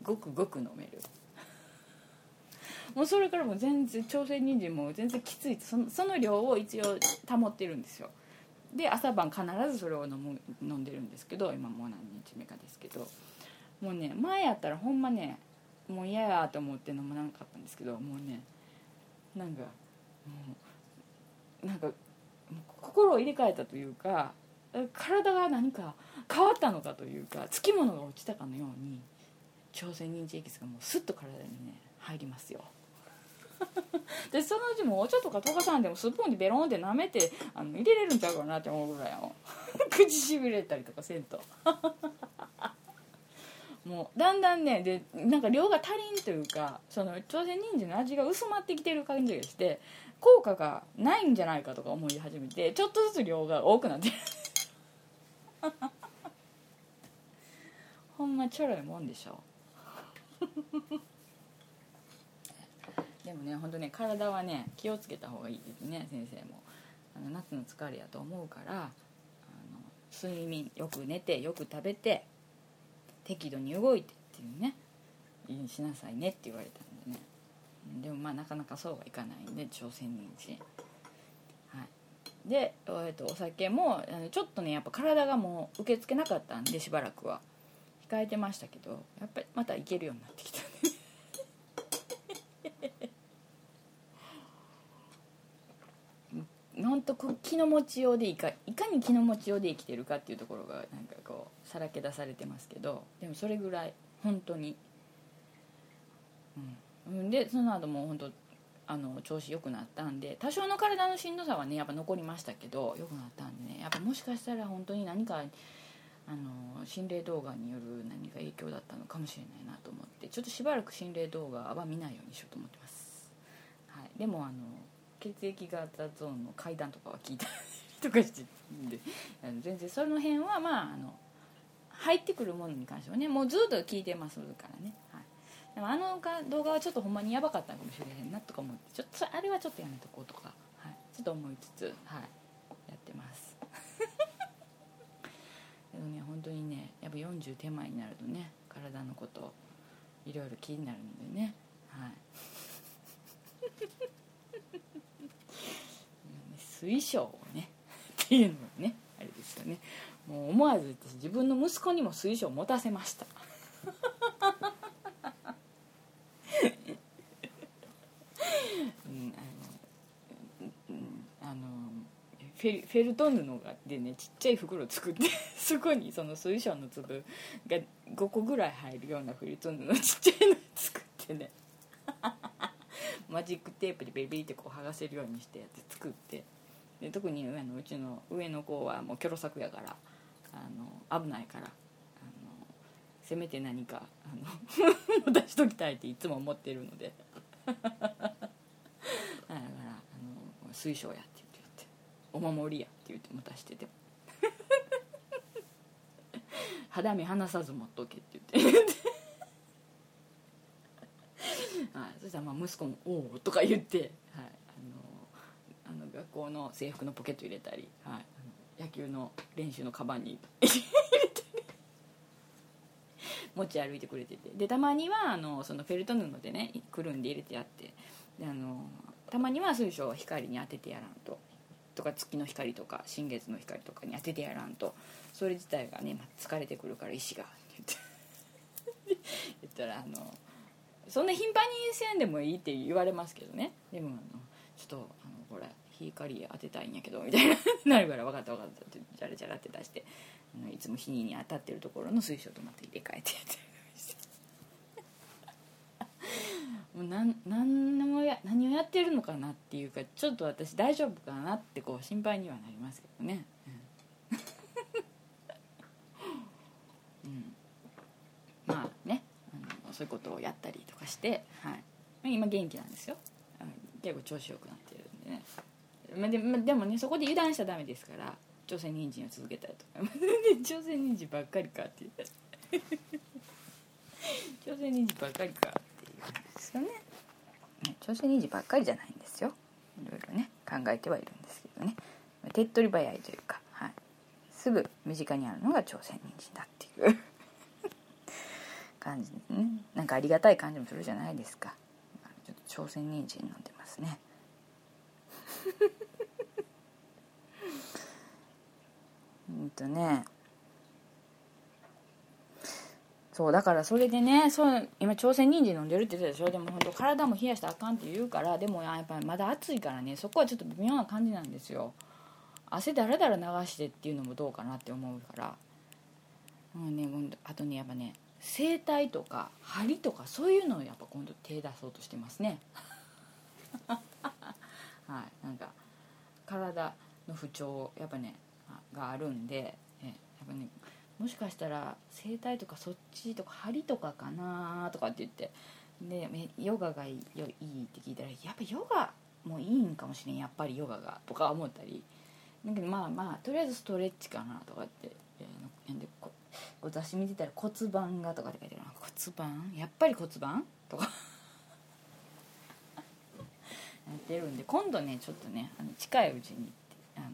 ごくごく飲める。もうそれからも全然朝鮮人参も全然きついそのその量を一応保ってるんですよ。で朝晩必ずそれを飲む飲んでるんですけど今もう何日目かですけど。もうね前やったらほんまねもう嫌やと思って飲まなかったんですけどもうねなんかうなんか心を入れ替えたというか体が何か変わったのかというかつきものが落ちたかのように朝鮮人参エキスがもうスッと体にね入りますよ。(laughs) でそのうちもお茶とか溶かさんでもスプーンでベロンって舐めてあの入れれるんちゃうかなって思うぐらい (laughs) 口しびれたりとかせんともうだんだんねでなんか量が足りんというかその朝鮮人参の味が薄まってきてる感じがして効果がないんじゃないかとか思い始めてちょっとずつ量が多くなってる。(laughs) ほんまちょろいもんでしょ。(laughs) でもね本当ね体はね気をつけた方がいいですね先生も。あの夏の疲れやと思うからあの睡眠よく寝てよく食べて適度に動いてっていうね。しなさいねって言われたんでね。でもまあなかなかそうはいかないんで朝鮮人参。はい。で、えー、とお酒もちょっとねやっぱ体がもう受け付けなかったんでしばらくは。控えてましたけどやっぱりまたいけるようになってきたね。本当気の持ちようでいかいかに気の持ちようで生きてるかっていうところがなんかこうさらけ出されてますけどでもそれぐらい本当にうん。でその後も本当あの調子良くなったんで多少の体のしんどさはねやっぱ残りましたけど良くなったんでねやっぱもしかしたら本当に何かあの心霊動画による何か影響だったのかもしれないなと思ってちょっとしばらく心霊動画は見ないようにしようと思ってます、はい、でもあの血液型ゾーンの階段とかは聞いたりとかしてんで全然その辺はまああの入ってくるものに関してはねもうずっと聞いてますからね、はい、でもあの動画はちょっとほんまにやばかったかもしれへんなとか思ってちょっとあれはちょっとやめとこうとか、はい、ちょっと思いつつ、はい、やってます。(laughs) でもね本当にねやっぱ40手前になるとね体のこといろいろ気になるのでね。はい。水晶をね (laughs) っていうのねあれですよね。もう思わず私自分の息子にも水晶を持たせました。フェフェルト布がでねちっちゃい袋作って (laughs) そこにその水晶の粒が5個ぐらい入るようなフェルト布ちっちゃいの作ってね。(laughs) マジックテープでベリベリってこう剥がせるようにしてやって作って。で特に上のうちの上の子はもうキョロ作やからあの危ないからあのせめて何かあの (laughs) 出しときたいっていつも思ってるので。(laughs) だからあの水晶やって言ってお守りやって言って持たしてて (laughs) 肌身離さず持っとけって言って。はい、そしたらまあ息子も「おお」とか言って、はい、校の制服のポケット入れたり、はい、野球の練習のカバンに。入れたり持ち歩いてくれてて。でたまにはあのそのフェルト布でねくるんで入れてあって。あのたまには水晶を光に当ててやらんと。とか月の光とか新月の光とかに当ててやらんと。それ自体がね、まあ、疲れてくるから石が。っ (laughs) て言ったらあのそんな頻繁にせんでもいいって言われますけどね。でもあのちょっとあのこれ光当てたいんやけどみたいななるから分かった分かったってジャラジャラって出してあのいつも日に当たってるところの水晶とまた入れ替えてやってもう何何をや何をやってるのかなっていうかちょっと私大丈夫かなってこう心配にはなりますけどね、うん、まあねあのそういうことをやったりとかして、はい、今元気なんですよ結構調子よくなってるんでねまあ、ででもねそこで油断しちゃダメですから朝鮮人参を続けたりとか朝鮮人参ばっかりかって言った朝鮮人参ばっかりかっていうんですよね。朝鮮人参ばっかりじゃないんですよ。いろいろね考えてはいるんですけどね。手っ取り早いというか、はい、すぐ身近にあるのが朝鮮人参だっていう。感じね。なんかありがたい感じもするじゃないですか。ちょっと朝鮮人参飲んでますねうんとね。そうだからそれでねそう今朝鮮人参飲んでるって言ってたでしょ？でも本当体も冷やしたらあかんって言うからでもやっぱりまだ暑いからねそこはちょっと微妙な感じなんですよ。汗だらだら流してっていうのもどうかなって思うから。うんねあとねやっぱね整体とか針とかそういうのをやっぱ今度手出そうとしてますね。(laughs) はいなんか体の不調やっぱねがあるんでえやっぱねもしかしたら整体とかそっちとか針とかかなとかって言ってでヨガがいいいいって聞いたらやっぱヨガもいいんかもしれんやっぱりヨガがとか思ったり。だけどまあまあとりあえずストレッチかなとかってんでこう雑誌見てたら骨盤がとかって書いてある骨盤？やっぱり骨盤？とか。(laughs) やってるんで今度ねちょっとねあの近いうちにあの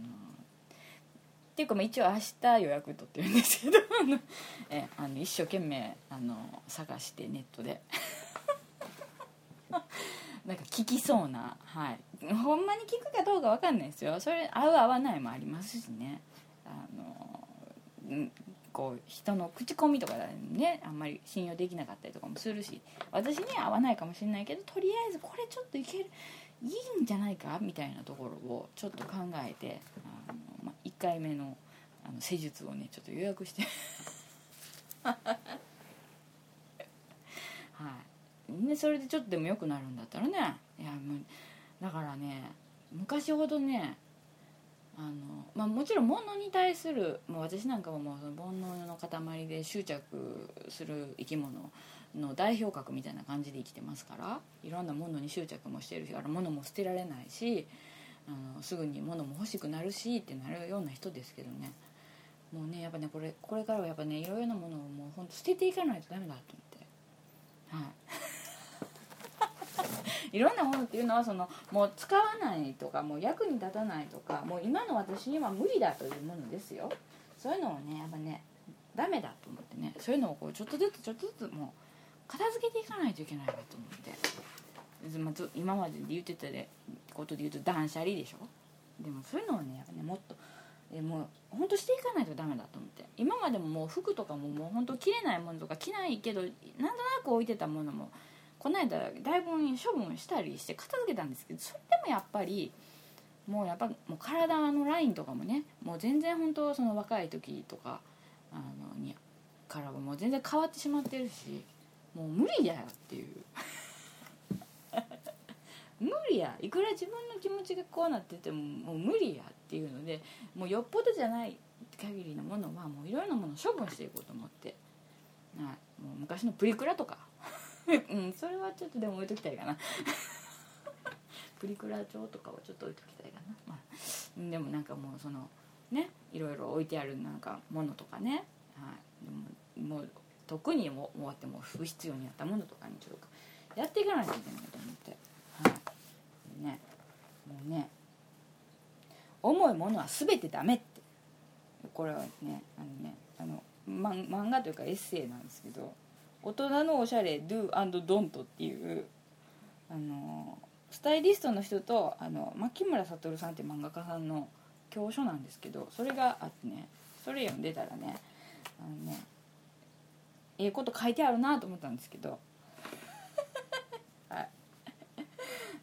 っていうかまあ一応明日予約取ってるんですけど (laughs) えあの一生懸命あの探してネットで。(laughs) なんか聞きそうなはい。ほんまに聞くかどうか分かんないですよ。それ合う合わないもありますしね。あのこう人の口コミとかねあんまり信用できなかったりとかもするし私には合わないかもしれないけどとりあえずこれちょっといけるいいんじゃないか？みたいなところをちょっと考えてあの、回目のあの施術をねちょっと予約して。(laughs) はい。でそれでちょっとでも良くなるんだったらね。いやもうだからね昔ほどねあの、まあ、もちろん物に対するもう私なんかももうその煩悩の塊で執着する生き物の代表格みたいな感じで生きてますからいろんなものに執着もしてるし物も捨てられないしあのすぐに物も欲しくなるしってなるような人ですけどね。もうねやっぱねこれこれからはやっぱねいろいろなものをもうほんと捨てていかないとダメだと思って。はい。(laughs) いろんなものっていうのはそのもう使わないとかもう役に立たないとかもう今の私には無理だというものですよ。そういうのをねやっぱねダメだと思ってねそういうのをこうちょっとずつちょっとずつもう片付けていかないといけないなと思って。今までで言ってたことで言うと断捨離でしょ？でもそういうのをねもっとえもう本当していかないとダメだと思って。今までももう服とかももう本当着れないものとか着ないけどなんとなく置いてたものもこの間だいぶ処分したりして片付けたんですけどそれでもやっぱりもうやっぱもう体のラインとかもねもう全然本当その若い時とかあのにからもう全然変わってしまってるしもう無理だよっていう。無理や。いくら自分の気持ちがこうなっててももう無理やっていうのでもうよっぽどじゃない限りのものはもういろいろなものを処分していこうと思って、はい、もう昔のプリクラとか。(laughs) うんそれはちょっとでも置いときたいかな。(laughs) プリクラ帳とかはちょっと置いときたいかな、まあ、でもなんかもうそのねいろいろ置いてあるなんかものとかね、はい、でももう特にも終わっても不必要になったものとかにちょっとやっていかないといけないと思って、もうね重いものは全てダメって。これはねあのねあの漫画というかエッセイなんですけど大人のおしゃれ Do&Don't っていうあのスタイリストの人とあの牧村悟さんっていう漫画家さんの教書なんですけどそれがあってねそれ読んでたらねあのねええこと書いてあるなと思ったんですけど。(laughs) はい。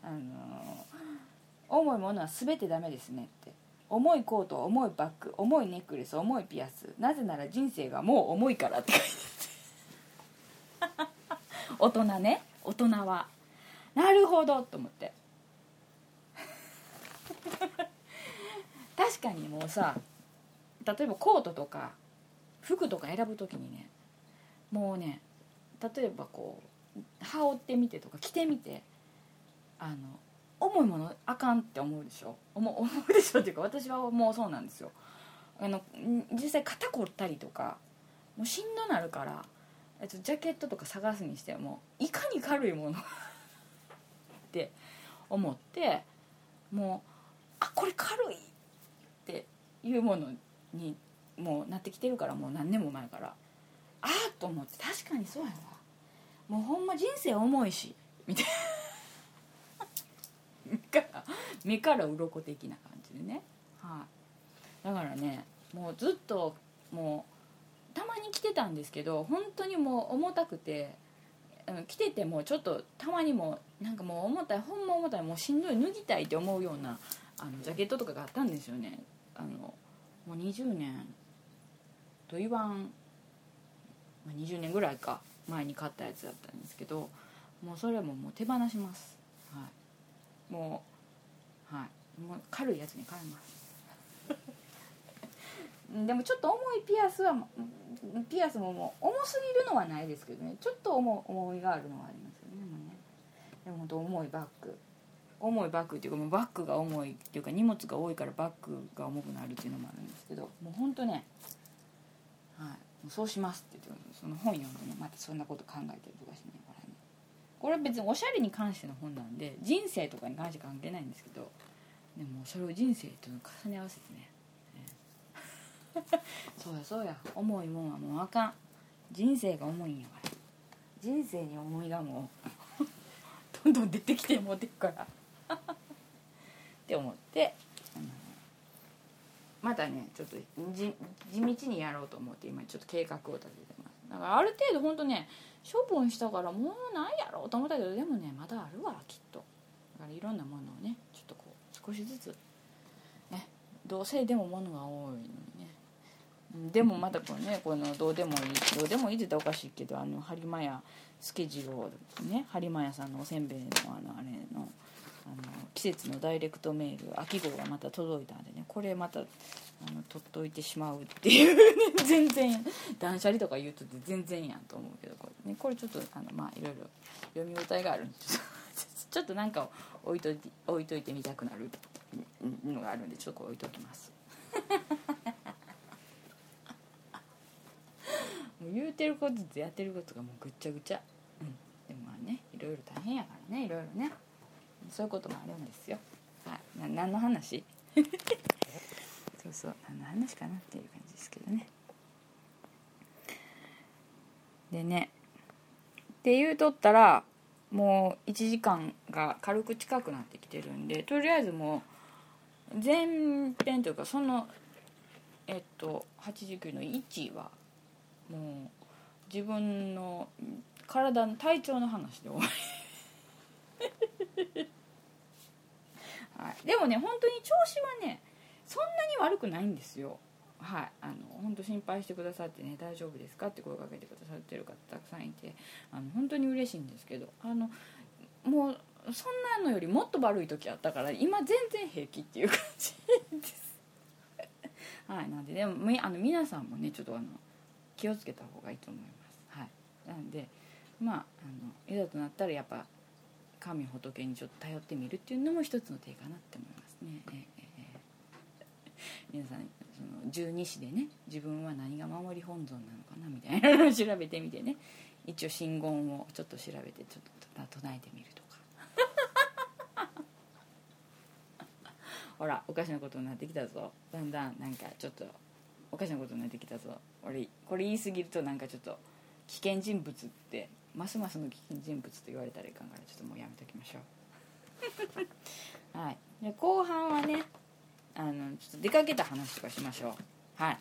あの重いものは全てダメですねって。重いコート重いバッグ重いネックレス重いピアス。なぜなら人生がもう重いからって書いてあって (laughs) 大人ね。大人は。なるほどと思って。(laughs) 確かにもうさ例えばコートとか服とか選ぶ時にねもうね例えばこう羽織ってみてとか着てみてあの重いものあかんって思うでしょ？思 (laughs) 思うでしょっていうか私はもうそうなんですよ。あの実際肩凝ったりとかもうしんどなるからジャケットとか探すにしてもいかに軽いもの？(laughs) って思ってもうあこれ軽いっていうものにもうなってきてるからもう何年も前から。ああと思って確かにそうやわ。もうほんま人生重いしみたいな。目から目から鱗的な感じでね。はい。だからねもうずっともうたまに着てたんですけど本当にもう重たくて着ててもちょっとたまにもなんかもう重たいほんま重たいもうしんどい脱ぎたいって思うようなあのジャケットとかがあったんですよね。あのもう20年と言わん、ま、20年ぐらいか前に買ったやつだったんですけどもうそれももう手放します。もうはい。もう軽いやつに変えます。でもちょっと重いピアスはピアスももう重すぎるのはないですけどね。ちょっと重重いがあるのはありますよね。ねでも本当重いバッグ。重いバッグっていうかもうバッグが重いっていうか荷物が多いからバッグが重くなるっていうのもあるんですけど。もう本当ねはい。そうしますって言ってその本読んでねまたそんなこと考えてるとかしてねこれは別におしゃれに関しての本なんで人生とかに関して関係ないんですけどでもそれを人生と重ね合わせてね。そうやそうや。重いもんはもうあかん。人生が重いんやから。人生に重いがもう。どんどん出てきてもうてるから。って思って。またねちょっと地道にやろうと思って今ちょっと計画を立ててますだからある程度ほんとね処分したからもうないやろと思ったけどでもねまだあるわきっと。だからいろんなものをねちょっとこう少しずつねどうせでも物が多いのにね。でもまたこのねこのどうでもいいどうでもいいって言ったらおかしいけどあの播磨屋助次郎ね播磨屋さんのおせんべいのあのあれのあの季節のダイレクトメール秋号がまた届いたんでねこれまたあの取っといてしまうっていう。ね全然断捨離とか言うとって全然やんと思うけどこれ,、ね、これちょっとあのまあいろいろ読み応えがあるんで (laughs) ちょっとなんかを置いといて置いといてみたくなるのがあるんでちょっと置いときます。(laughs) もう言うてることとやってることがもうぐっちゃぐちゃ、うん、でもまあねいろいろ大変やからねいろいろね。そういうこともあるんですよ。はい。な何の話？(laughs) そうそう。何の話かなっていう感じですけどね。でね。って言うとったらもう1時間が軽く近くなってきてるんでとりあえずもう前編というかそのえっと89の1はもう自分の体の体調の話で終わり。はい、でもね本当に調子はねそんなに悪くないんですよ。はい。あの本当心配してくださってね大丈夫ですかって声かけてくださってる方たくさんいてあの本当に嬉しいんですけどあのもうそんなのよりもっと悪い時あったから今全然平気っていう感じです。(laughs) はい。なんででもあの皆さんもねちょっとあの気をつけた方がいいと思います。はい。なんでまああのいざとなったらやっぱ神仏にちょっと頼ってみるっていうのも一つの手かなって思いますね、ええ、皆さんその十二支でね自分は何が守り本尊なのかなみたいなのを調べてみてね。一応真言をちょっと調べてちょっと唱えてみるとか。(laughs) ほらおかしなことになってきたぞ。だんだんなんかちょっとおかしなことになってきたぞ。俺これ言い過ぎるとなんかちょっと危険人物ってますますの危険人物と言われたらいかんからちょっともうやめときましょう。(laughs) はい。で後半はねあのちょっと出かけた話とかしましょう。はい。